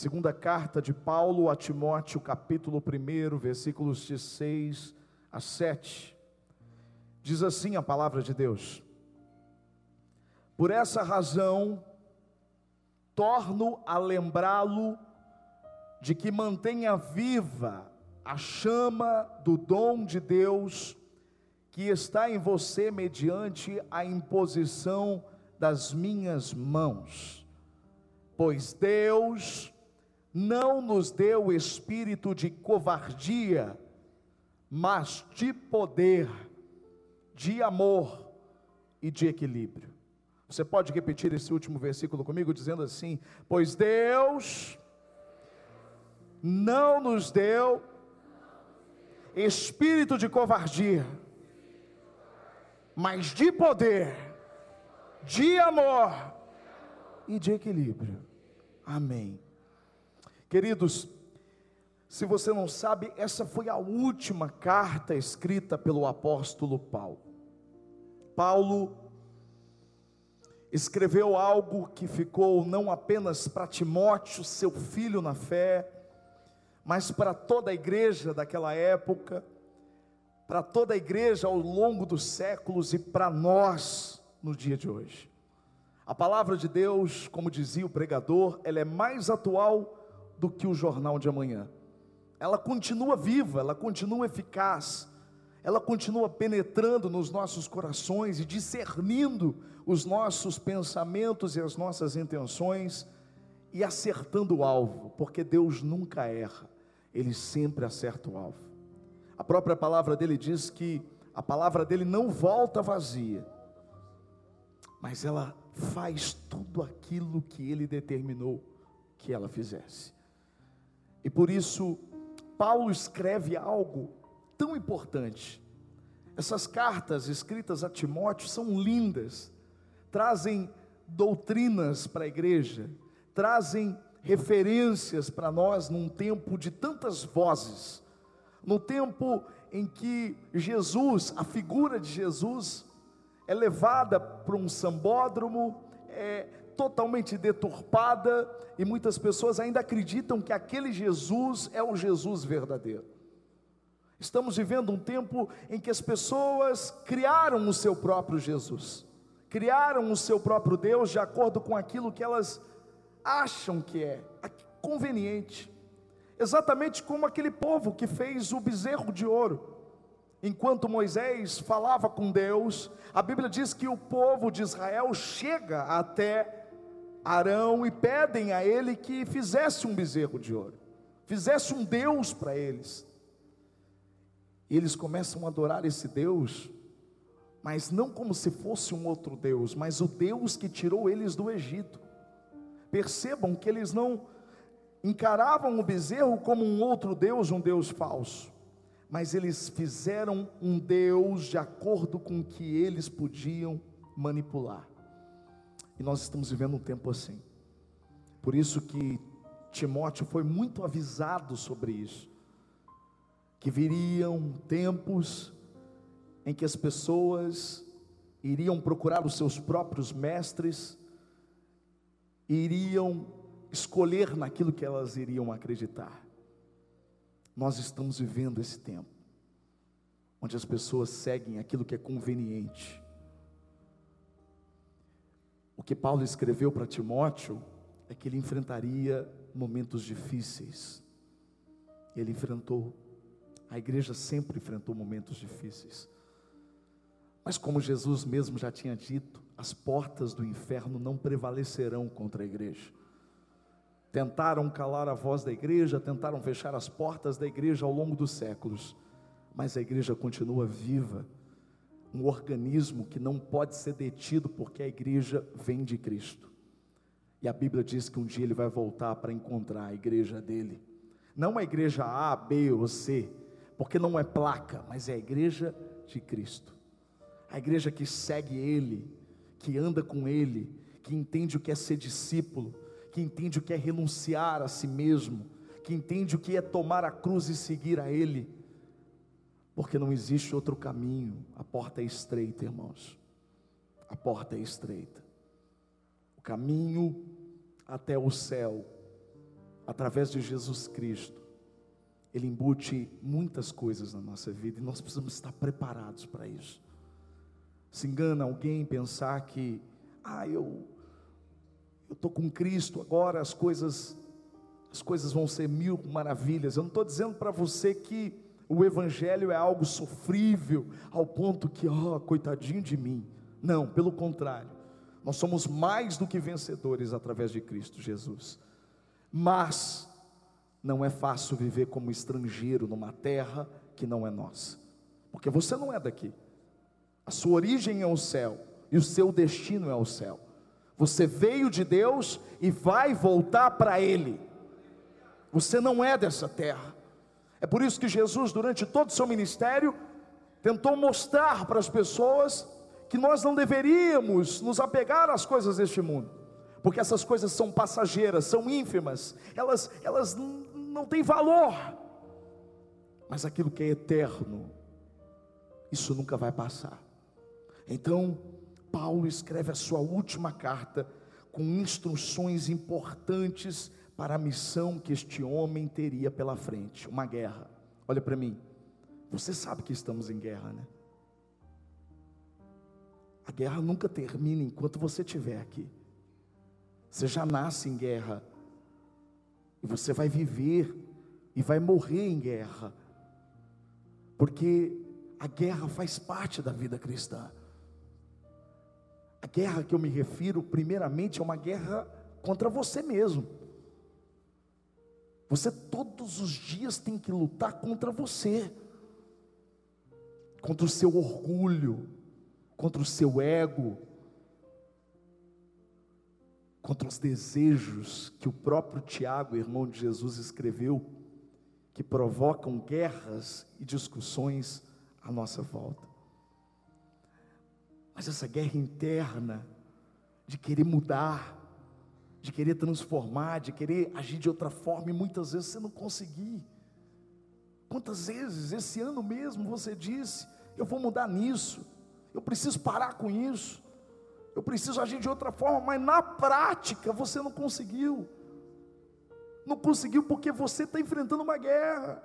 Segunda carta de Paulo a Timóteo, capítulo 1, versículos de 6 a 7. Diz assim a palavra de Deus: Por essa razão, torno a lembrá-lo de que mantenha viva a chama do dom de Deus que está em você mediante a imposição das minhas mãos. Pois Deus não nos deu espírito de covardia, mas de poder, de amor e de equilíbrio. Você pode repetir esse último versículo comigo, dizendo assim: Pois Deus não nos deu espírito de covardia, mas de poder, de amor e de equilíbrio. Amém. Queridos, se você não sabe, essa foi a última carta escrita pelo apóstolo Paulo. Paulo escreveu algo que ficou não apenas para Timóteo, seu filho na fé, mas para toda a igreja daquela época, para toda a igreja ao longo dos séculos e para nós no dia de hoje. A palavra de Deus, como dizia o pregador, ela é mais atual do que o jornal de amanhã. Ela continua viva, ela continua eficaz, ela continua penetrando nos nossos corações e discernindo os nossos pensamentos e as nossas intenções e acertando o alvo, porque Deus nunca erra, Ele sempre acerta o alvo. A própria palavra dele diz que a palavra dele não volta vazia, mas ela faz tudo aquilo que ele determinou que ela fizesse. E por isso, Paulo escreve algo tão importante. Essas cartas escritas a Timóteo são lindas, trazem doutrinas para a igreja, trazem referências para nós num tempo de tantas vozes, no tempo em que Jesus, a figura de Jesus, é levada para um sambódromo, é totalmente deturpada e muitas pessoas ainda acreditam que aquele Jesus é o Jesus verdadeiro. Estamos vivendo um tempo em que as pessoas criaram o seu próprio Jesus, criaram o seu próprio Deus de acordo com aquilo que elas acham que é conveniente, exatamente como aquele povo que fez o bezerro de ouro. Enquanto Moisés falava com Deus, a Bíblia diz que o povo de Israel chega até Arão e pedem a ele que fizesse um bezerro de ouro, fizesse um Deus para eles. E eles começam a adorar esse Deus, mas não como se fosse um outro Deus, mas o Deus que tirou eles do Egito. Percebam que eles não encaravam o bezerro como um outro Deus, um Deus falso, mas eles fizeram um Deus de acordo com o que eles podiam manipular. E nós estamos vivendo um tempo assim. Por isso que Timóteo foi muito avisado sobre isso. Que viriam tempos em que as pessoas iriam procurar os seus próprios mestres, iriam escolher naquilo que elas iriam acreditar. Nós estamos vivendo esse tempo, onde as pessoas seguem aquilo que é conveniente, o que Paulo escreveu para Timóteo é que ele enfrentaria momentos difíceis. Ele enfrentou, a igreja sempre enfrentou momentos difíceis. Mas como Jesus mesmo já tinha dito, as portas do inferno não prevalecerão contra a igreja. Tentaram calar a voz da igreja, tentaram fechar as portas da igreja ao longo dos séculos, mas a igreja continua viva um organismo que não pode ser detido porque a igreja vem de Cristo. E a Bíblia diz que um dia ele vai voltar para encontrar a igreja dele. Não a igreja A, B ou C, porque não é placa, mas é a igreja de Cristo. A igreja que segue ele, que anda com ele, que entende o que é ser discípulo, que entende o que é renunciar a si mesmo, que entende o que é tomar a cruz e seguir a ele porque não existe outro caminho. A porta é estreita, irmãos. A porta é estreita. O caminho até o céu, através de Jesus Cristo, Ele embute muitas coisas na nossa vida e nós precisamos estar preparados para isso. Se engana alguém pensar que, ah, eu eu estou com Cristo agora, as coisas as coisas vão ser mil maravilhas. Eu não estou dizendo para você que o Evangelho é algo sofrível, ao ponto que, ó, oh, coitadinho de mim. Não, pelo contrário, nós somos mais do que vencedores através de Cristo Jesus. Mas, não é fácil viver como estrangeiro numa terra que não é nossa, porque você não é daqui, a sua origem é o céu, e o seu destino é o céu. Você veio de Deus e vai voltar para Ele. Você não é dessa terra. É por isso que Jesus, durante todo o seu ministério, tentou mostrar para as pessoas que nós não deveríamos nos apegar às coisas deste mundo, porque essas coisas são passageiras, são ínfimas, elas, elas não têm valor, mas aquilo que é eterno, isso nunca vai passar. Então, Paulo escreve a sua última carta com instruções importantes para a missão que este homem teria pela frente uma guerra. Olha para mim, você sabe que estamos em guerra, né? A guerra nunca termina enquanto você estiver aqui. Você já nasce em guerra, e você vai viver e vai morrer em guerra, porque a guerra faz parte da vida cristã. A guerra que eu me refiro, primeiramente, é uma guerra contra você mesmo. Você todos os dias tem que lutar contra você, contra o seu orgulho, contra o seu ego, contra os desejos que o próprio Tiago, irmão de Jesus, escreveu, que provocam guerras e discussões à nossa volta. Mas essa guerra interna, de querer mudar, de querer transformar, de querer agir de outra forma, e muitas vezes você não conseguir. Quantas vezes esse ano mesmo você disse: Eu vou mudar nisso, eu preciso parar com isso, eu preciso agir de outra forma, mas na prática você não conseguiu. Não conseguiu porque você está enfrentando uma guerra.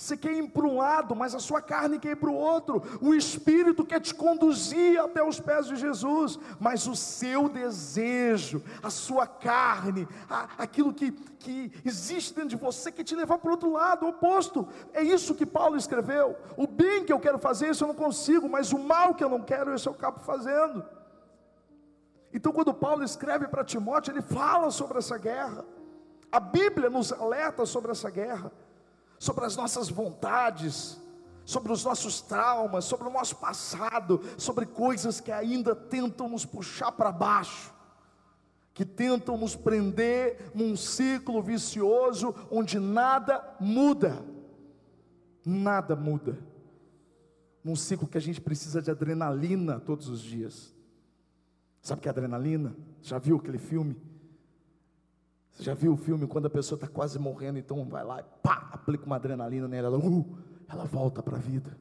Você quer ir para um lado, mas a sua carne quer ir para o outro. O Espírito quer te conduzir até os pés de Jesus, mas o seu desejo, a sua carne, a, aquilo que, que existe dentro de você quer te levar para o outro lado, o oposto. É isso que Paulo escreveu. O bem que eu quero fazer, isso eu não consigo, mas o mal que eu não quero, isso eu acabo fazendo. Então, quando Paulo escreve para Timóteo, ele fala sobre essa guerra. A Bíblia nos alerta sobre essa guerra sobre as nossas vontades, sobre os nossos traumas, sobre o nosso passado, sobre coisas que ainda tentam nos puxar para baixo, que tentam nos prender num ciclo vicioso onde nada muda. Nada muda. Num ciclo que a gente precisa de adrenalina todos os dias. Sabe o que é adrenalina? Já viu aquele filme? Você já viu o filme quando a pessoa está quase morrendo, então vai lá e pá, aplica uma adrenalina nela, ela, uh, ela volta para a vida.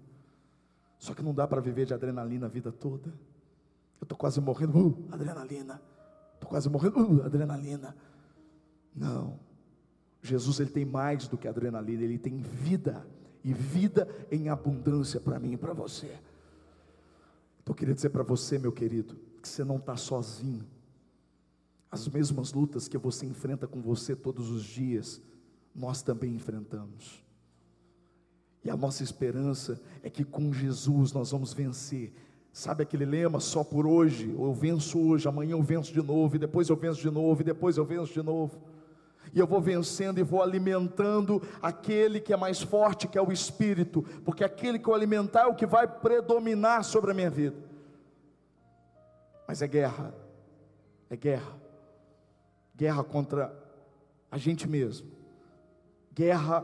Só que não dá para viver de adrenalina a vida toda. Eu estou quase morrendo, uh, adrenalina. Estou quase morrendo, uh, adrenalina. Não. Jesus ele tem mais do que adrenalina, ele tem vida e vida em abundância para mim e para você. Então eu queria dizer para você, meu querido, que você não está sozinho. As mesmas lutas que você enfrenta com você todos os dias, nós também enfrentamos. E a nossa esperança é que com Jesus nós vamos vencer. Sabe aquele lema, só por hoje, eu venço hoje, amanhã eu venço de novo, e depois eu venço de novo, e depois eu venço de novo. E eu vou vencendo e vou alimentando aquele que é mais forte, que é o Espírito, porque aquele que eu alimentar é o que vai predominar sobre a minha vida. Mas é guerra, é guerra guerra contra a gente mesmo, guerra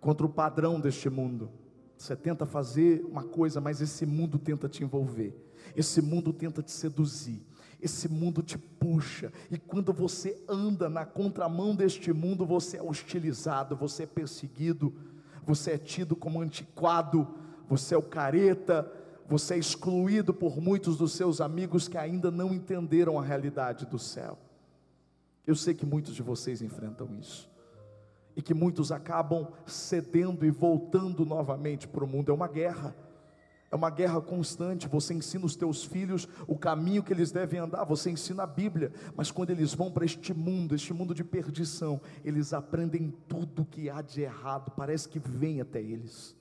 contra o padrão deste mundo. Você tenta fazer uma coisa, mas esse mundo tenta te envolver, esse mundo tenta te seduzir, esse mundo te puxa, e quando você anda na contramão deste mundo, você é hostilizado, você é perseguido, você é tido como antiquado, você é o careta, você é excluído por muitos dos seus amigos que ainda não entenderam a realidade do céu. Eu sei que muitos de vocês enfrentam isso. e que muitos acabam cedendo e voltando novamente para o mundo. É uma guerra. É uma guerra constante. Você ensina os teus filhos o caminho que eles devem andar, você ensina a Bíblia, mas quando eles vão para este mundo, este mundo de perdição, eles aprendem tudo que há de errado, parece que vem até eles.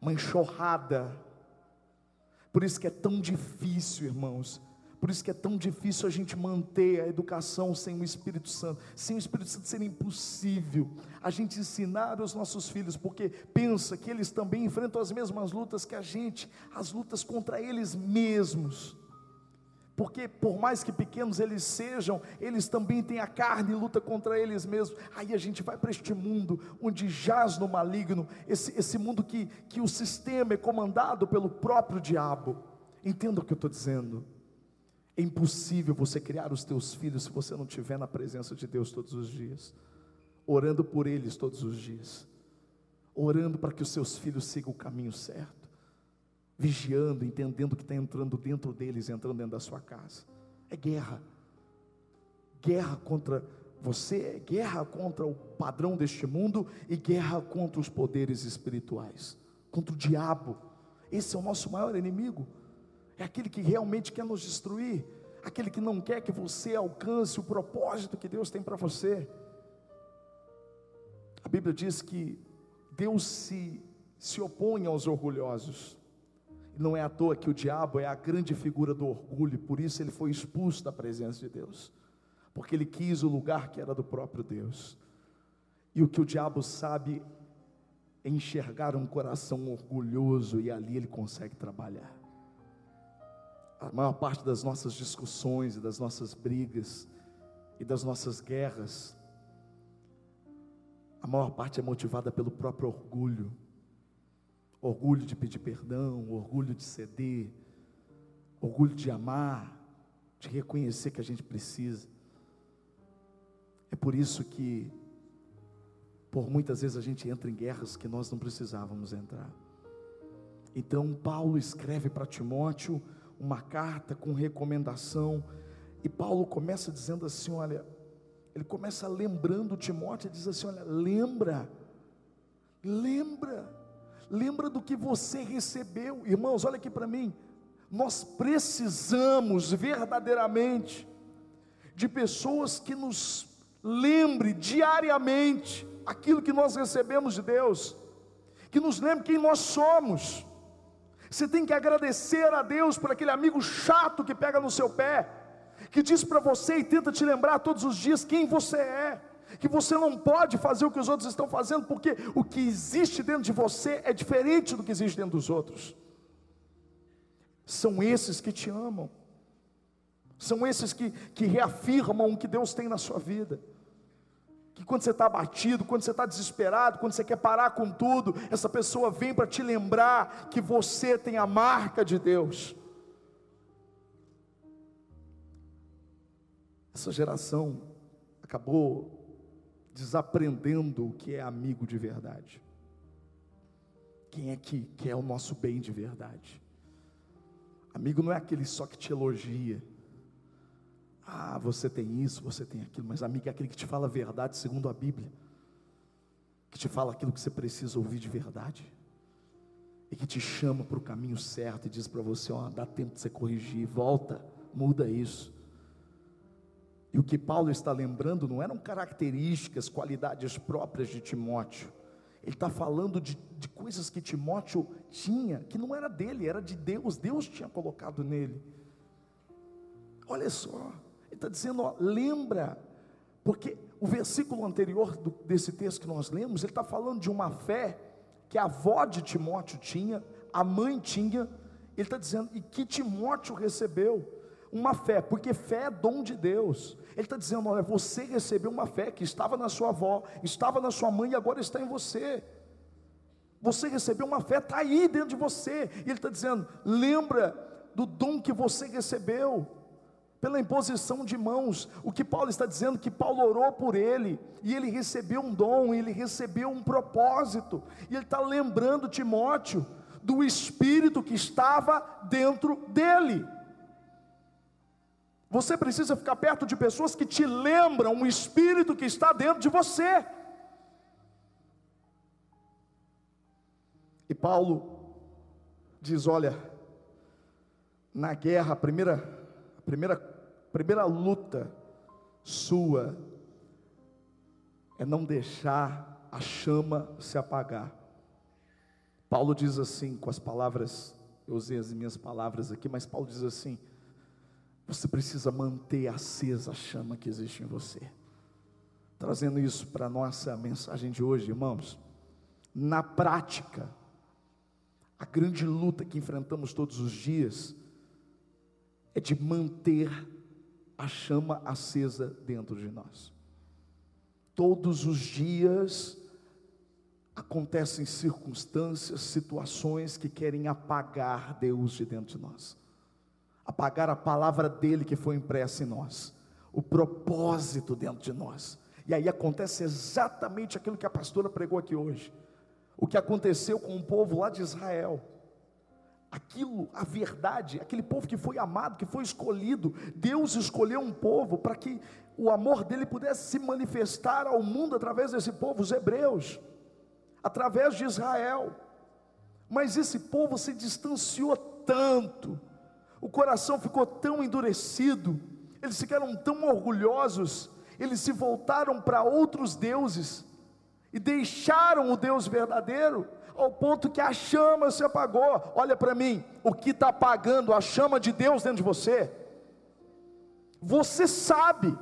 Uma enxurrada. Por isso que é tão difícil, irmãos, por isso que é tão difícil a gente manter a educação sem o Espírito Santo. Sem o Espírito Santo seria impossível a gente ensinar os nossos filhos, porque pensa que eles também enfrentam as mesmas lutas que a gente, as lutas contra eles mesmos. Porque por mais que pequenos eles sejam, eles também têm a carne e luta contra eles mesmos. Aí a gente vai para este mundo onde jaz no maligno, esse, esse mundo que, que o sistema é comandado pelo próprio diabo. Entenda o que eu estou dizendo. É impossível você criar os teus filhos se você não estiver na presença de Deus todos os dias, orando por eles todos os dias, orando para que os seus filhos sigam o caminho certo, vigiando, entendendo que está entrando dentro deles, entrando dentro da sua casa. É guerra, guerra contra você, é guerra contra o padrão deste mundo e guerra contra os poderes espirituais, contra o diabo. Esse é o nosso maior inimigo é aquele que realmente quer nos destruir, aquele que não quer que você alcance o propósito que Deus tem para você. A Bíblia diz que Deus se, se opõe aos orgulhosos. Não é à toa que o diabo é a grande figura do orgulho, por isso ele foi expulso da presença de Deus, porque ele quis o lugar que era do próprio Deus. E o que o diabo sabe é enxergar um coração orgulhoso e ali ele consegue trabalhar a maior parte das nossas discussões e das nossas brigas e das nossas guerras, a maior parte é motivada pelo próprio orgulho. Orgulho de pedir perdão, orgulho de ceder, orgulho de amar, de reconhecer que a gente precisa. É por isso que, por muitas vezes, a gente entra em guerras que nós não precisávamos entrar. Então, Paulo escreve para Timóteo uma carta com recomendação. E Paulo começa dizendo assim: olha, ele começa lembrando Timóteo e diz assim: olha, lembra, lembra, lembra do que você recebeu, irmãos, olha aqui para mim. Nós precisamos verdadeiramente de pessoas que nos lembre diariamente aquilo que nós recebemos de Deus, que nos lembre quem nós somos. Você tem que agradecer a Deus por aquele amigo chato que pega no seu pé, que diz para você e tenta te lembrar todos os dias quem você é, que você não pode fazer o que os outros estão fazendo, porque o que existe dentro de você é diferente do que existe dentro dos outros. São esses que te amam, são esses que, que reafirmam o que Deus tem na sua vida que quando você está abatido, quando você está desesperado, quando você quer parar com tudo, essa pessoa vem para te lembrar que você tem a marca de Deus. Essa geração acabou desaprendendo o que é amigo de verdade. Quem é que quer o nosso bem de verdade? Amigo não é aquele só que te elogia. Ah, você tem isso, você tem aquilo, mas amigo é aquele que te fala a verdade segundo a Bíblia, que te fala aquilo que você precisa ouvir de verdade, e que te chama para o caminho certo e diz para você: dá tempo de você corrigir, volta, muda isso. E o que Paulo está lembrando não eram características, qualidades próprias de Timóteo. Ele está falando de, de coisas que Timóteo tinha, que não era dele, era de Deus, Deus tinha colocado nele. Olha só, está dizendo, ó, lembra, porque o versículo anterior do, desse texto que nós lemos, ele está falando de uma fé que a avó de Timóteo tinha, a mãe tinha, ele está dizendo, e que Timóteo recebeu uma fé, porque fé é dom de Deus. Ele está dizendo: olha, você recebeu uma fé que estava na sua avó, estava na sua mãe e agora está em você. Você recebeu uma fé, está aí dentro de você. E ele está dizendo: lembra do dom que você recebeu pela imposição de mãos. O que Paulo está dizendo que Paulo orou por ele e ele recebeu um dom, ele recebeu um propósito. E ele está lembrando Timóteo do espírito que estava dentro dele. Você precisa ficar perto de pessoas que te lembram o espírito que está dentro de você. E Paulo diz: olha, na guerra, a primeira, primeira, primeira luta sua é não deixar a chama se apagar. Paulo diz assim, com as palavras, eu usei as minhas palavras aqui, mas Paulo diz assim: você precisa manter acesa a chama que existe em você. Trazendo isso para a nossa mensagem de hoje, irmãos. Na prática, a grande luta que enfrentamos todos os dias é de manter a chama acesa dentro de nós. Todos os dias acontecem circunstâncias, situações que querem apagar Deus de dentro de nós, apagar a palavra dele que foi impressa em nós, o propósito dentro de nós. E aí acontece exatamente aquilo que a pastora pregou aqui hoje, o que aconteceu com o povo lá de Israel aquilo, a verdade, aquele povo que foi amado, que foi escolhido. Deus escolheu um povo para que o amor dele pudesse se manifestar ao mundo através desse povo, os hebreus, através de Israel. Mas esse povo se distanciou tanto, o coração ficou tão endurecido, eles ficaram tão orgulhosos, eles se voltaram para outros deuses e deixaram o Deus verdadeiro ao ponto que a chama se apagou. Olha para mim, o que está apagando a chama de Deus dentro de você? Você sabe,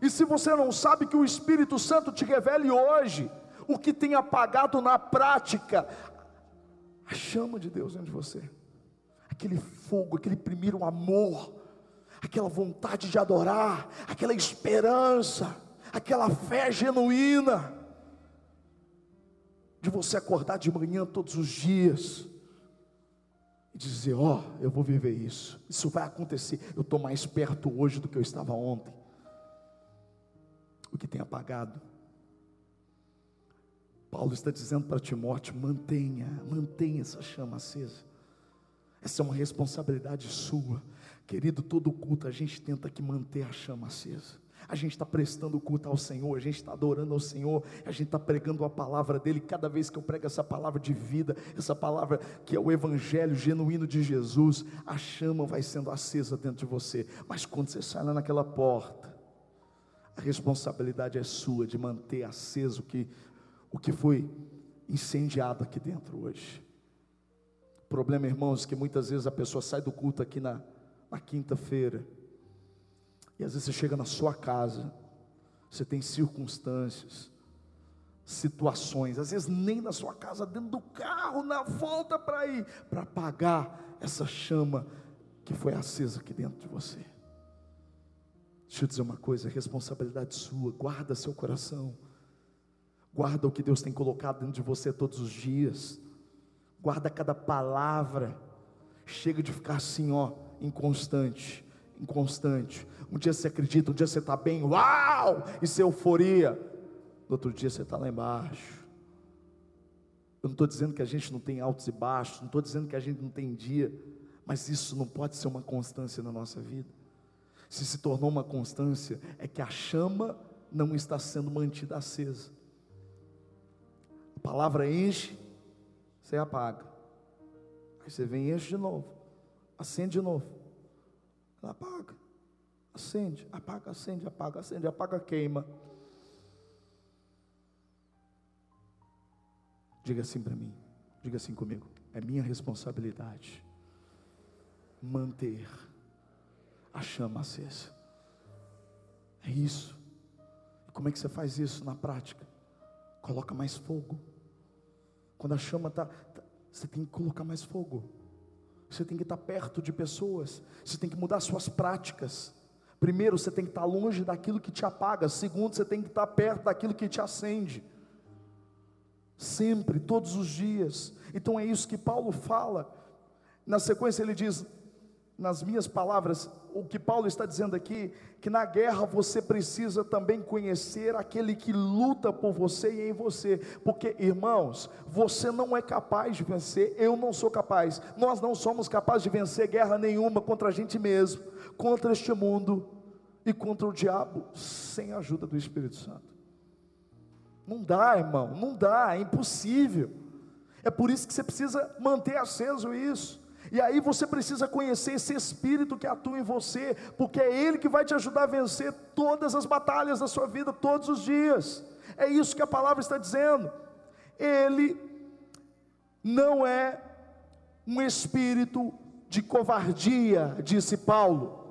e se você não sabe, que o Espírito Santo te revele hoje o que tem apagado na prática a chama de Deus dentro de você, aquele fogo, aquele primeiro amor, aquela vontade de adorar, aquela esperança, aquela fé genuína de você acordar de manhã todos os dias e dizer: Ó, oh, eu vou viver isso, isso vai acontecer. Eu estou mais perto hoje do que eu estava ontem. O que tem apagado? Paulo está dizendo para Timóteo: mantenha, mantenha essa chama acesa. Essa é uma responsabilidade sua, querido. Todo culto a gente tenta que manter a chama acesa a gente está prestando culto ao Senhor, a gente está adorando ao Senhor, a gente está pregando a palavra dEle. Cada vez que eu prego essa palavra de vida, essa palavra que é o Evangelho genuíno de Jesus, a chama vai sendo acesa dentro de você. Mas quando você sai lá naquela porta, a responsabilidade é sua de manter aceso o que, o que foi incendiado aqui dentro hoje. O problema, irmãos, é que muitas vezes a pessoa sai do culto aqui na, na quinta-feira e às vezes você chega na sua casa, você tem circunstâncias, situações, às vezes nem na sua casa, dentro do carro, na volta para ir, para apagar essa chama que foi acesa aqui dentro de você. Deixa eu dizer uma coisa, é responsabilidade sua, guarda seu coração, guarda o que Deus tem colocado dentro de você todos os dias, guarda cada palavra, chega de ficar assim, ó, inconstante, inconstante. Um dia você acredita, um dia você está bem, uau, isso é euforia. No outro dia você está lá embaixo. Eu não estou dizendo que a gente não tem altos e baixos, não estou dizendo que a gente não tem dia, mas isso não pode ser uma constância na nossa vida. Se se tornou uma constância, é que a chama não está sendo mantida acesa. A palavra enche, você apaga. Aí você vem e enche de novo, acende de novo. Ela apaga, acende, apaga, acende, apaga, acende, apaga, queima. Diga assim para mim, diga assim comigo: é minha responsabilidade manter a chama acesa. É isso. E como é que você faz isso na prática? Coloca mais fogo. Quando a chama está, tá, você tem que colocar mais fogo. Você tem que estar perto de pessoas, você tem que mudar suas práticas. Primeiro, você tem que estar longe daquilo que te apaga. Segundo, você tem que estar perto daquilo que te acende. Sempre, todos os dias. Então é isso que Paulo fala. Na sequência, ele diz: nas minhas palavras, o que Paulo está dizendo aqui, que na guerra você precisa também conhecer aquele que luta por você e em você, porque irmãos, você não é capaz de vencer, eu não sou capaz, nós não somos capazes de vencer guerra nenhuma contra a gente mesmo, contra este mundo, e contra o diabo sem a ajuda do Espírito Santo. Não dá, irmão, não dá, é impossível. É por isso que você precisa manter aceso isso. E aí você precisa conhecer esse espírito que atua em você, porque é ele que vai te ajudar a vencer todas as batalhas da sua vida todos os dias. É isso que a palavra está dizendo. Ele não é um espírito de covardia, disse Paulo.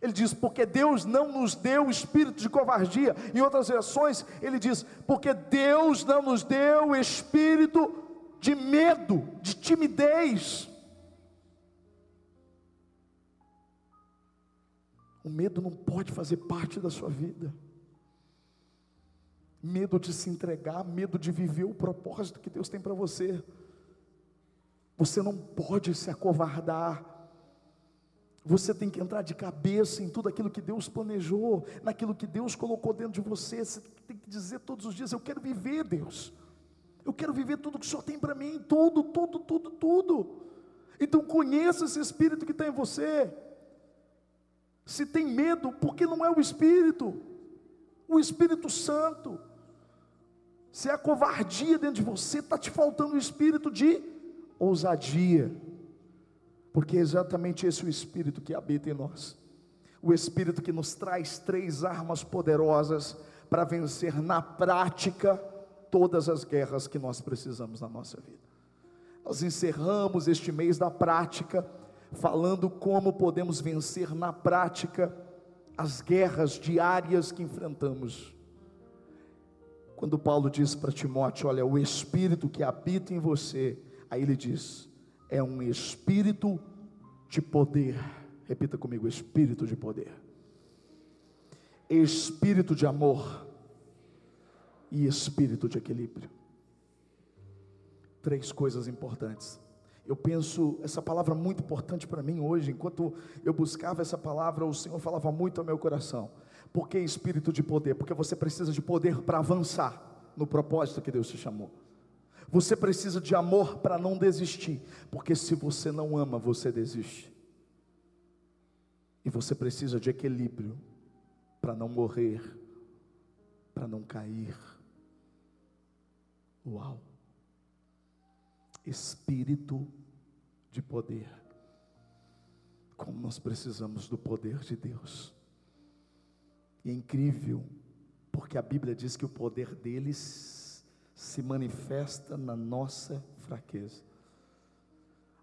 Ele diz, porque Deus não nos deu espírito de covardia. Em outras versões, ele diz, porque Deus não nos deu espírito de medo, de timidez. O medo não pode fazer parte da sua vida. Medo de se entregar, medo de viver o propósito que Deus tem para você. Você não pode se acovardar. Você tem que entrar de cabeça em tudo aquilo que Deus planejou, naquilo que Deus colocou dentro de você. Você tem que dizer todos os dias: Eu quero viver, Deus. Eu quero viver tudo que o Senhor tem para mim, tudo, tudo, tudo, tudo. Então conheça esse Espírito que está em você. Se tem medo, porque não é o Espírito, o Espírito Santo. Se é a covardia dentro de você, está te faltando o espírito de ousadia porque é exatamente esse o espírito que habita em nós. O espírito que nos traz três armas poderosas para vencer na prática todas as guerras que nós precisamos na nossa vida. Nós encerramos este mês da prática falando como podemos vencer na prática as guerras diárias que enfrentamos. Quando Paulo diz para Timóteo: Olha, o espírito que habita em você, aí ele diz: é um espírito de poder. Repita comigo: espírito de poder, espírito de amor e espírito de equilíbrio. Três coisas importantes. Eu penso, essa palavra muito importante para mim hoje, enquanto eu buscava essa palavra, o Senhor falava muito ao meu coração. Por que espírito de poder? Porque você precisa de poder para avançar no propósito que Deus te chamou. Você precisa de amor para não desistir, porque se você não ama, você desiste. E você precisa de equilíbrio para não morrer, para não cair. Uau! Espírito de poder. Como nós precisamos do poder de Deus. E é incrível, porque a Bíblia diz que o poder deles se manifesta na nossa fraqueza.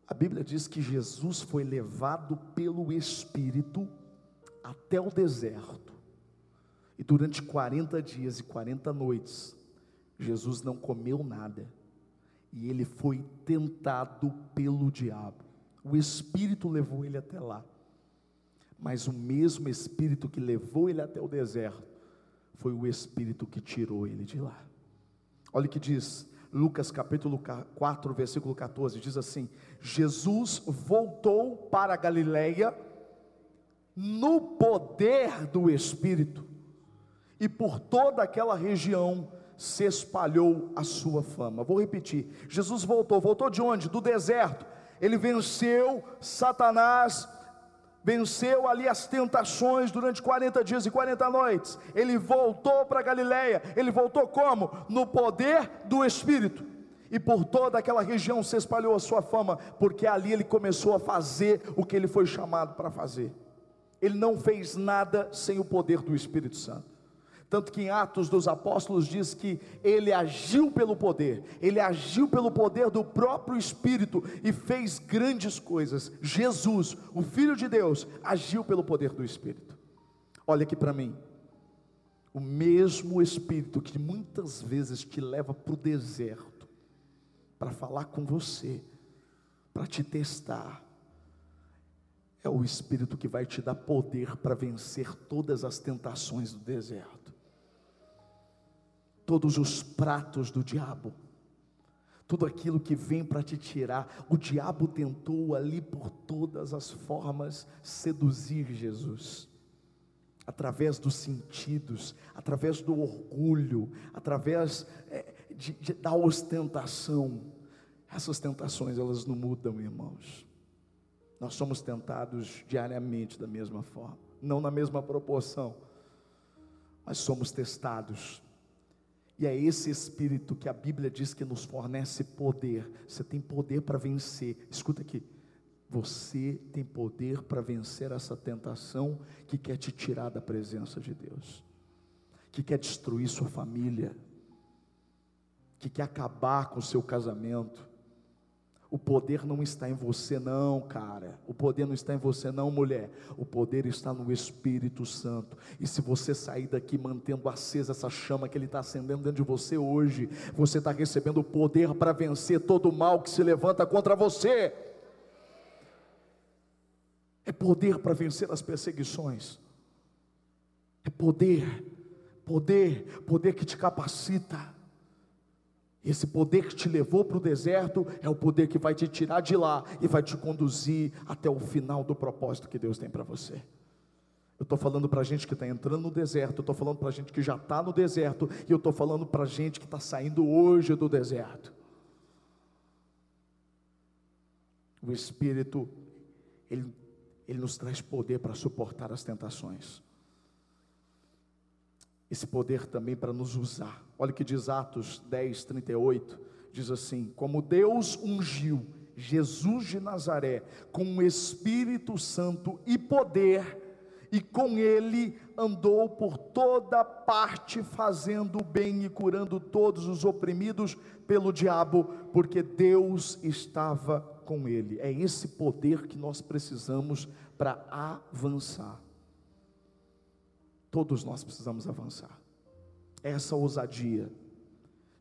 A Bíblia diz que Jesus foi levado pelo Espírito até o deserto. E durante 40 dias e 40 noites, Jesus não comeu nada. E ele foi tentado pelo diabo. O Espírito levou ele até lá. Mas o mesmo Espírito que levou ele até o deserto, foi o Espírito que tirou ele de lá. Olha o que diz Lucas capítulo 4, versículo 14: diz assim: Jesus voltou para a Galileia no poder do Espírito, e por toda aquela região se espalhou a sua fama. Vou repetir: Jesus voltou, voltou de onde? Do deserto. Ele venceu Satanás venceu ali as tentações durante 40 dias e 40 noites. Ele voltou para Galiléia. Ele voltou como? No poder do Espírito. E por toda aquela região se espalhou a sua fama, porque ali ele começou a fazer o que ele foi chamado para fazer. Ele não fez nada sem o poder do Espírito Santo. Tanto que em Atos dos Apóstolos diz que ele agiu pelo poder, ele agiu pelo poder do próprio Espírito e fez grandes coisas. Jesus, o Filho de Deus, agiu pelo poder do Espírito. Olha aqui para mim, o mesmo Espírito que muitas vezes te leva para o deserto, para falar com você, para te testar, é o Espírito que vai te dar poder para vencer todas as tentações do deserto todos os pratos do diabo, tudo aquilo que vem para te tirar. O diabo tentou ali por todas as formas seduzir Jesus, através dos sentidos, através do orgulho, através é, de, de, da ostentação. Essas tentações elas não mudam, irmãos. Nós somos tentados diariamente da mesma forma. não na mesma proporção, mas somos testados. E é esse espírito que a Bíblia diz que nos fornece poder. Você tem poder para vencer. Escuta aqui. Você tem poder para vencer essa tentação que quer te tirar da presença de Deus, que quer destruir sua família, que quer acabar com o seu casamento, o poder não está em você, não, cara. O poder não está em você, não, mulher. O poder está no Espírito Santo. E se você sair daqui mantendo acesa essa chama que Ele está acendendo dentro de você hoje, você está recebendo o poder para vencer todo o mal que se levanta contra você. É poder para vencer as perseguições. É poder, poder, poder que te capacita esse poder que te levou para o deserto é o poder que vai te tirar de lá e vai te conduzir até o final do propósito que Deus tem para você. Eu estou falando para gente que está entrando no deserto, eu estou falando para gente que já está no deserto, e eu estou falando para gente que está saindo hoje do deserto. O Espírito, ele, ele nos traz poder para suportar as tentações esse poder também para nos usar. Olha o que diz Atos 10, 38, diz assim: Como Deus ungiu Jesus de Nazaré com o Espírito Santo e poder, e com ele andou por toda parte, fazendo bem e curando todos os oprimidos pelo diabo, porque Deus estava com ele. É esse poder que nós precisamos para avançar. Todos nós precisamos avançar. Essa ousadia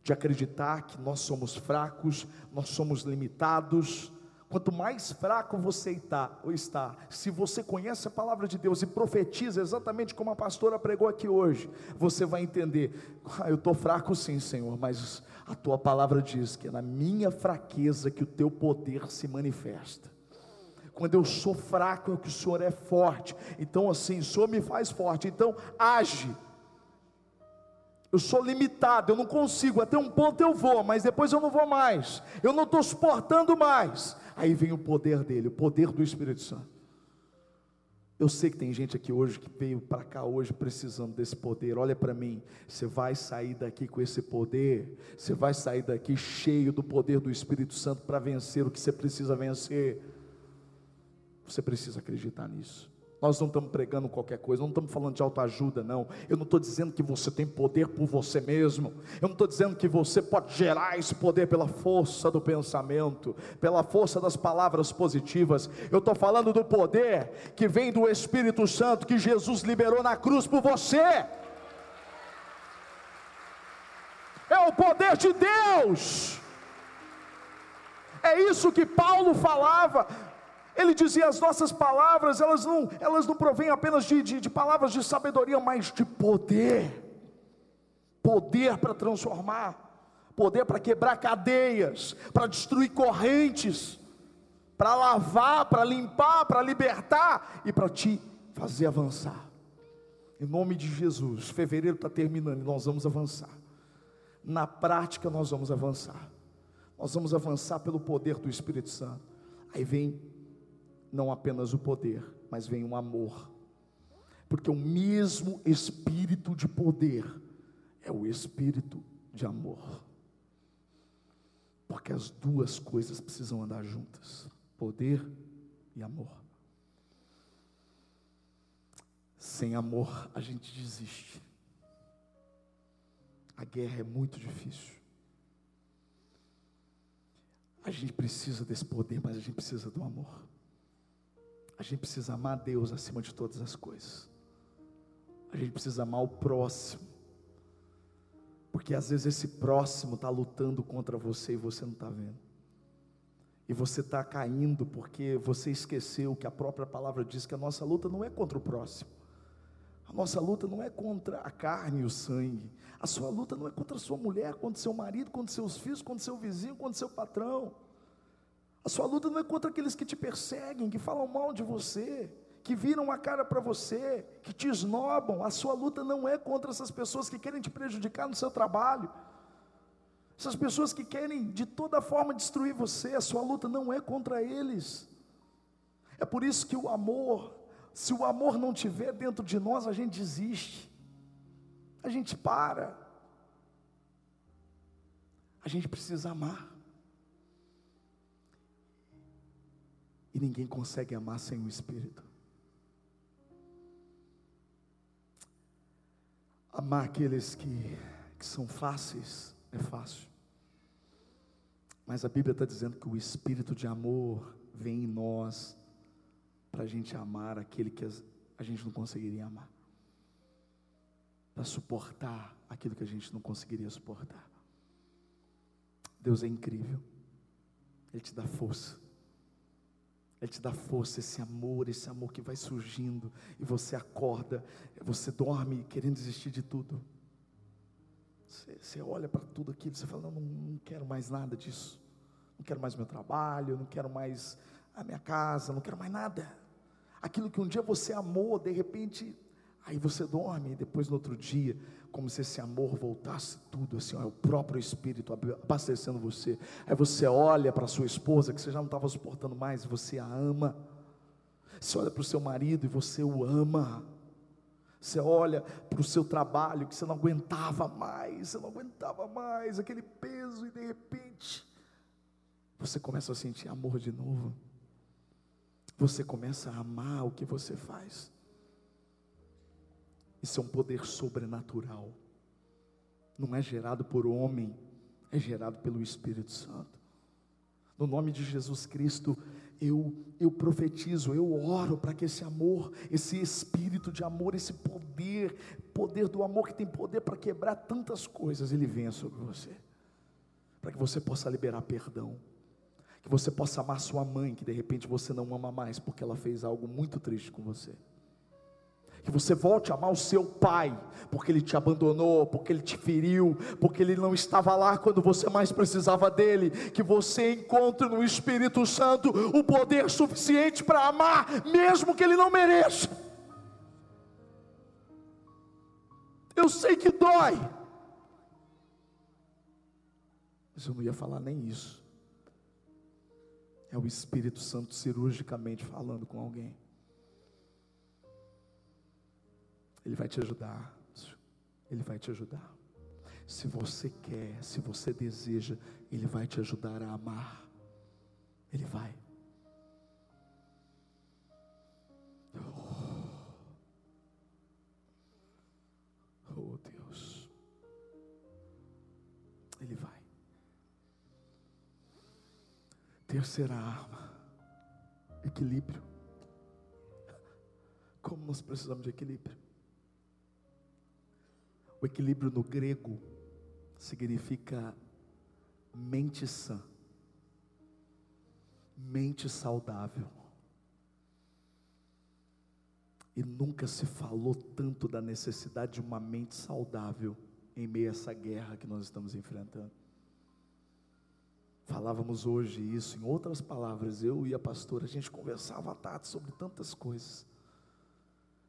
de acreditar que nós somos fracos, nós somos limitados. Quanto mais fraco você está, ou está, se você conhece a palavra de Deus e profetiza exatamente como a pastora pregou aqui hoje, você vai entender: ah, eu estou fraco sim, Senhor, mas a tua palavra diz que é na minha fraqueza que o teu poder se manifesta quando eu sou fraco é que o Senhor é forte. Então, assim, o Senhor me faz forte. Então, age. Eu sou limitado, eu não consigo. Até um ponto eu vou, mas depois eu não vou mais. Eu não estou suportando mais. Aí vem o poder dele, o poder do Espírito Santo. Eu sei que tem gente aqui hoje que veio para cá hoje precisando desse poder. Olha para mim, você vai sair daqui com esse poder. Você vai sair daqui cheio do poder do Espírito Santo para vencer o que você precisa vencer. Você precisa acreditar nisso. Nós não estamos pregando qualquer coisa, não estamos falando de autoajuda, não. Eu não estou dizendo que você tem poder por você mesmo. Eu não estou dizendo que você pode gerar esse poder pela força do pensamento, pela força das palavras positivas. Eu estou falando do poder que vem do Espírito Santo que Jesus liberou na cruz por você. É o poder de Deus. É isso que Paulo falava ele dizia: as nossas palavras, elas não, elas não provêm apenas de, de, de palavras de sabedoria, mas de poder poder para transformar, poder para quebrar cadeias, para destruir correntes, para lavar, para limpar, para libertar e para te fazer avançar. Em nome de Jesus, fevereiro está terminando e nós vamos avançar. Na prática, nós vamos avançar. Nós vamos avançar pelo poder do Espírito Santo. Aí vem não apenas o poder, mas vem o amor. Porque o mesmo espírito de poder é o espírito de amor. Porque as duas coisas precisam andar juntas: poder e amor. Sem amor, a gente desiste. A guerra é muito difícil. A gente precisa desse poder, mas a gente precisa do amor. A gente precisa amar Deus acima de todas as coisas. A gente precisa amar o próximo. Porque às vezes esse próximo está lutando contra você e você não está vendo. E você está caindo porque você esqueceu que a própria palavra diz que a nossa luta não é contra o próximo. A nossa luta não é contra a carne e o sangue. A sua luta não é contra a sua mulher, contra seu marido, contra seus filhos, contra seu vizinho, contra seu patrão. A sua luta não é contra aqueles que te perseguem, que falam mal de você, que viram a cara para você, que te esnobam. A sua luta não é contra essas pessoas que querem te prejudicar no seu trabalho. Essas pessoas que querem de toda forma destruir você, a sua luta não é contra eles. É por isso que o amor Se o amor não tiver dentro de nós, a gente desiste, a gente para. A gente precisa amar. E ninguém consegue amar sem o Espírito. Amar aqueles que, que são fáceis é fácil. Mas a Bíblia está dizendo que o Espírito de amor vem em nós para a gente amar aquele que a gente não conseguiria amar, para suportar aquilo que a gente não conseguiria suportar. Deus é incrível, Ele te dá força. Ele te dá força, esse amor, esse amor que vai surgindo, e você acorda, você dorme querendo desistir de tudo. Você, você olha para tudo aquilo, você fala: não, não quero mais nada disso, não quero mais meu trabalho, não quero mais a minha casa, não quero mais nada. Aquilo que um dia você amou, de repente, aí você dorme, e depois no outro dia, como se esse amor voltasse tudo, assim, ó, é o próprio Espírito abastecendo você. Aí você olha para sua esposa, que você já não estava suportando mais, você a ama. Você olha para o seu marido e você o ama. Você olha para o seu trabalho que você não aguentava mais, você não aguentava mais aquele peso, e de repente você começa a sentir amor de novo. Você começa a amar o que você faz. Isso é um poder sobrenatural. Não é gerado por homem, é gerado pelo Espírito Santo. No nome de Jesus Cristo, eu eu profetizo, eu oro para que esse amor, esse espírito de amor, esse poder, poder do amor que tem poder para quebrar tantas coisas, ele venha sobre você. Para que você possa liberar perdão. Que você possa amar sua mãe, que de repente você não ama mais porque ela fez algo muito triste com você que você volte a amar o seu pai, porque ele te abandonou, porque ele te feriu, porque ele não estava lá quando você mais precisava dele, que você encontre no Espírito Santo o poder suficiente para amar, mesmo que ele não mereça. Eu sei que dói, mas eu não ia falar nem isso. É o Espírito Santo cirurgicamente falando com alguém. Ele vai te ajudar. Ele vai te ajudar. Se você quer, se você deseja, Ele vai te ajudar a amar. Ele vai. Oh, oh Deus. Ele vai. Terceira arma: equilíbrio. Como nós precisamos de equilíbrio? O equilíbrio no grego significa mente sã, mente saudável. E nunca se falou tanto da necessidade de uma mente saudável em meio a essa guerra que nós estamos enfrentando. Falávamos hoje isso, em outras palavras, eu e a pastora, a gente conversava à tarde sobre tantas coisas.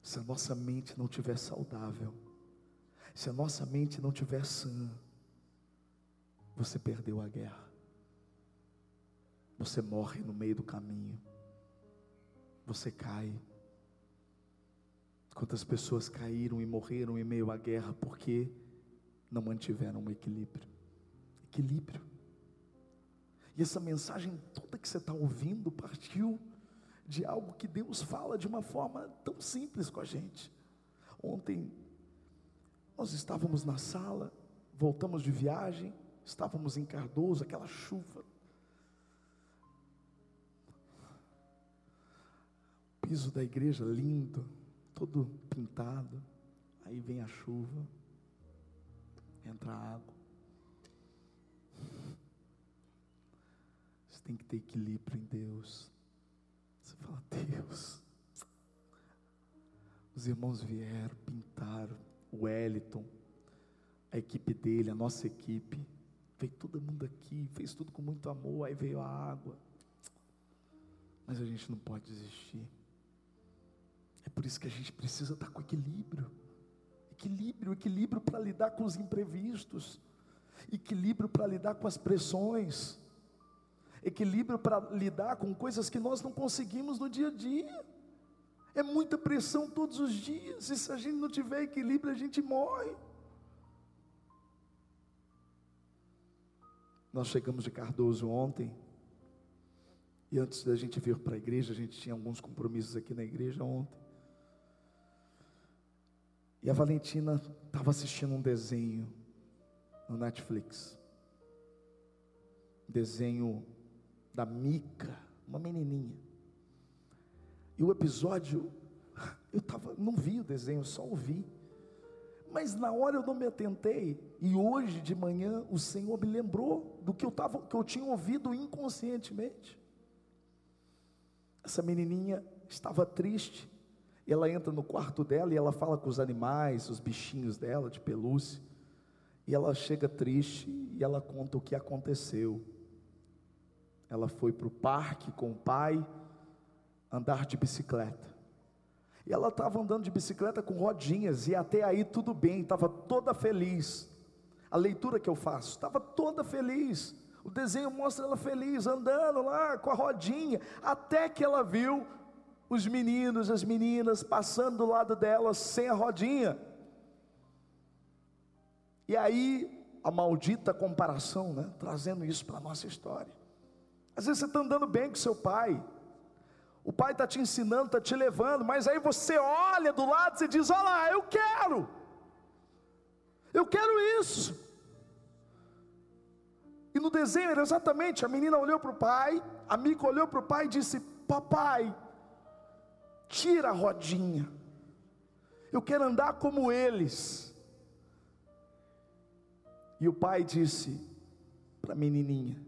Se a nossa mente não estiver saudável, se a nossa mente não tiver sã, você perdeu a guerra. Você morre no meio do caminho. Você cai. Quantas pessoas caíram e morreram em meio à guerra porque não mantiveram o equilíbrio? Equilíbrio. E essa mensagem toda que você está ouvindo partiu de algo que Deus fala de uma forma tão simples com a gente. Ontem nós estávamos na sala, voltamos de viagem, estávamos em Cardoso, aquela chuva. O piso da igreja lindo, todo pintado. Aí vem a chuva, entra a água. Você tem que ter equilíbrio em Deus. Você fala, Deus. Os irmãos vieram, pintaram, o Wellington, a equipe dele, a nossa equipe. Veio todo mundo aqui, fez tudo com muito amor, aí veio a água. Mas a gente não pode desistir. É por isso que a gente precisa estar com equilíbrio. Equilíbrio, equilíbrio para lidar com os imprevistos. Equilíbrio para lidar com as pressões. Equilíbrio para lidar com coisas que nós não conseguimos no dia a dia. É muita pressão todos os dias, e se a gente não tiver equilíbrio, a gente morre. Nós chegamos de Cardoso ontem, e antes da gente vir para a igreja, a gente tinha alguns compromissos aqui na igreja ontem. E a Valentina estava assistindo um desenho no Netflix. Desenho da Mica, uma menininha. E o episódio, eu tava, não vi o desenho, só ouvi. Mas na hora eu não me atentei. E hoje de manhã o Senhor me lembrou do que eu, tava, que eu tinha ouvido inconscientemente. Essa menininha estava triste. Ela entra no quarto dela e ela fala com os animais, os bichinhos dela de pelúcia. E ela chega triste e ela conta o que aconteceu. Ela foi para o parque com o pai andar de bicicleta. E ela estava andando de bicicleta com rodinhas, e até aí tudo bem, estava toda feliz. A leitura que eu faço, estava toda feliz. O desenho mostra ela feliz, andando lá com a rodinha, até que ela viu os meninos, as meninas passando do lado dela sem a rodinha. E aí, a maldita comparação, né? trazendo isso para a nossa história. Às vezes você está andando bem com seu pai, o pai está te ensinando, está te levando, mas aí você olha do lado e diz: Olha lá, eu quero, eu quero isso. E no desenho era exatamente: a menina olhou para o pai, a Mica olhou para o pai e disse: Papai, tira a rodinha, eu quero andar como eles. E o pai disse para a menininha: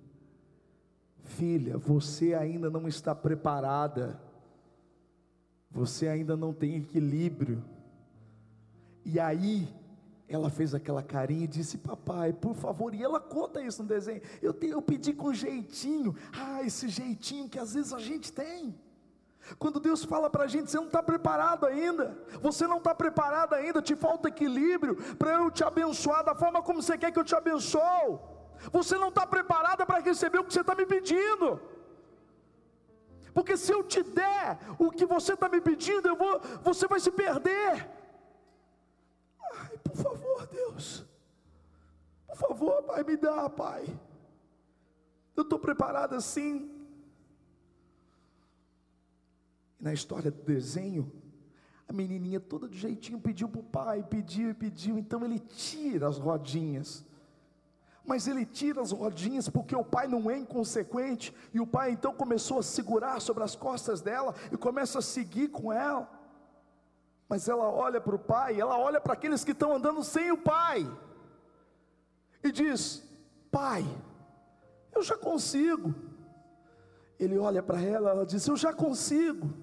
Filha, você ainda não está preparada, você ainda não tem equilíbrio. E aí, ela fez aquela carinha e disse: Papai, por favor, e ela conta isso no desenho. Eu, te, eu pedi com jeitinho, ah, esse jeitinho que às vezes a gente tem. Quando Deus fala para a gente, você não está preparado ainda, você não está preparado ainda, te falta equilíbrio para eu te abençoar da forma como você quer que eu te abençoe. Você não está preparada para receber o que você está me pedindo. Porque se eu te der o que você está me pedindo, eu vou, você vai se perder. Ai, por favor, Deus. Por favor, Pai, me dá, Pai. Eu estou preparado assim. E na história do desenho, a menininha toda de jeitinho pediu para o pai, pediu e pediu. Então ele tira as rodinhas mas ele tira as rodinhas porque o pai não é inconsequente, e o pai então começou a segurar sobre as costas dela e começa a seguir com ela. Mas ela olha para o pai, ela olha para aqueles que estão andando sem o pai, e diz: Pai, eu já consigo. Ele olha para ela, ela diz: Eu já consigo.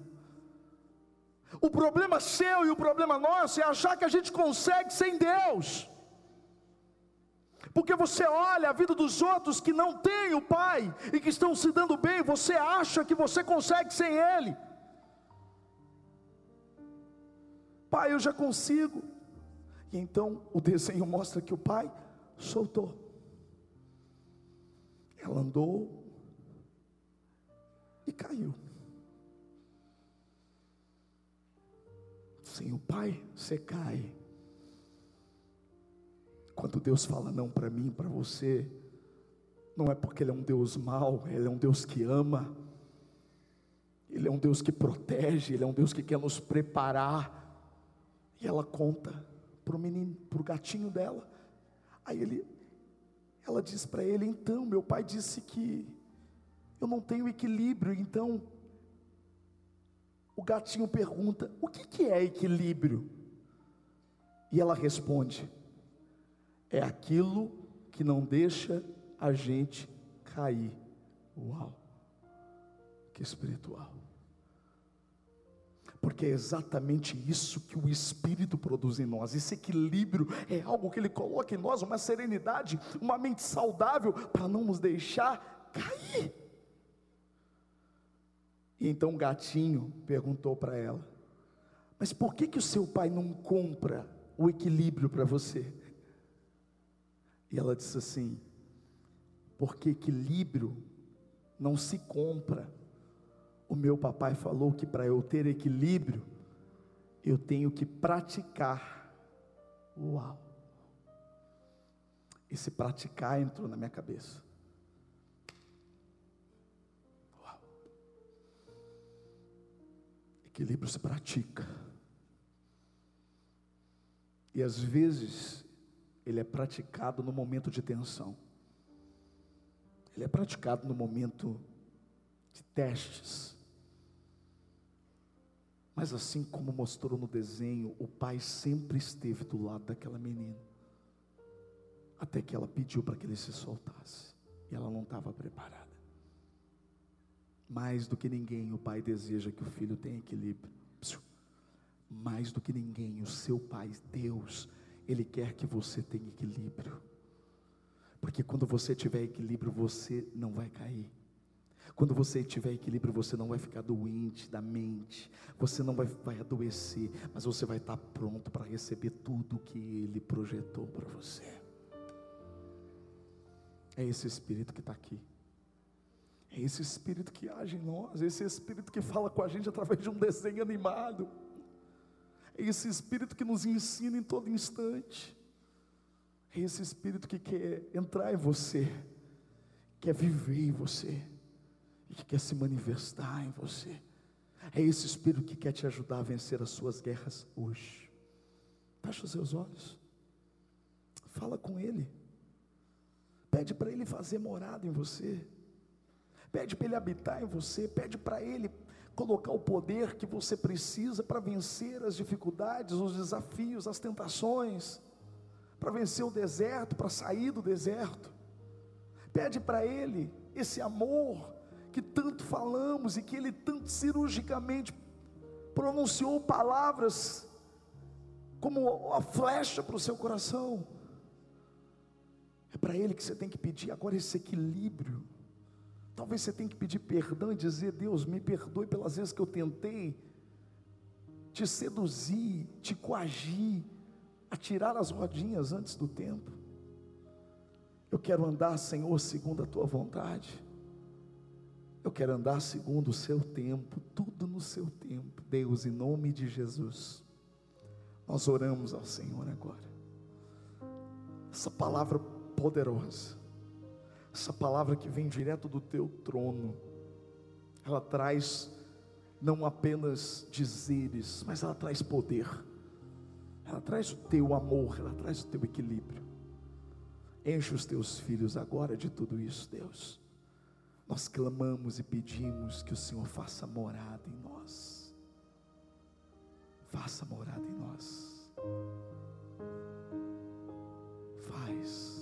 O problema seu e o problema nosso é achar que a gente consegue sem Deus porque você olha a vida dos outros que não têm o Pai e que estão se dando bem, você acha que você consegue sem Ele. Pai, eu já consigo. E então o desenho mostra que o pai soltou. Ela andou e caiu. Sem o pai, você cai. Quando Deus fala não para mim, para você, não é porque Ele é um Deus mau, Ele é um Deus que ama, Ele é um Deus que protege, Ele é um Deus que quer nos preparar. E ela conta para o menino, para o gatinho dela. Aí ele, ela diz para ele: então, meu pai disse que eu não tenho equilíbrio, então. O gatinho pergunta: o que, que é equilíbrio? E ela responde: é aquilo que não deixa a gente cair. Uau, que espiritual. Porque é exatamente isso que o Espírito produz em nós. Esse equilíbrio é algo que Ele coloca em nós, uma serenidade, uma mente saudável, para não nos deixar cair. E então o gatinho perguntou para ela: Mas por que, que o seu pai não compra o equilíbrio para você? E ela disse assim: porque equilíbrio não se compra. O meu papai falou que para eu ter equilíbrio, eu tenho que praticar. Uau! Esse praticar entrou na minha cabeça. Uau! Equilíbrio se pratica. E às vezes ele é praticado no momento de tensão. Ele é praticado no momento de testes. Mas assim como mostrou no desenho, o pai sempre esteve do lado daquela menina. Até que ela pediu para que ele se soltasse. E ela não estava preparada. Mais do que ninguém, o pai deseja que o filho tenha equilíbrio. Mais do que ninguém, o seu pai, Deus, ele quer que você tenha equilíbrio. Porque quando você tiver equilíbrio, você não vai cair. Quando você tiver equilíbrio, você não vai ficar doente da mente, você não vai, vai adoecer, mas você vai estar pronto para receber tudo que Ele projetou para você. É esse Espírito que está aqui. É esse Espírito que age em nós, é esse Espírito que fala com a gente através de um desenho animado. É esse Espírito que nos ensina em todo instante. É esse Espírito que quer entrar em você, quer viver em você e que quer se manifestar em você. É esse Espírito que quer te ajudar a vencer as suas guerras hoje. Fecha os seus olhos. Fala com Ele. Pede para Ele fazer morada em você. Pede para Ele habitar em você. Pede para Ele colocar o poder que você precisa para vencer as dificuldades, os desafios, as tentações, para vencer o deserto, para sair do deserto. Pede para Ele esse amor que tanto falamos e que ele tanto cirurgicamente pronunciou palavras como a flecha para o seu coração. É para ele que você tem que pedir agora esse equilíbrio. Talvez você tenha que pedir perdão e dizer: Deus, me perdoe pelas vezes que eu tentei te seduzir, te coagir, a tirar as rodinhas antes do tempo. Eu quero andar, Senhor, segundo a tua vontade. Eu quero andar segundo o seu tempo, tudo no seu tempo. Deus, em nome de Jesus, nós oramos ao Senhor agora. Essa palavra poderosa, essa palavra que vem direto do teu trono, ela traz não apenas dizeres, mas ela traz poder, ela traz o teu amor, ela traz o teu equilíbrio. Enche os teus filhos agora de tudo isso, Deus nós clamamos e pedimos que o Senhor faça morada em nós. Faça morada em nós. Faz.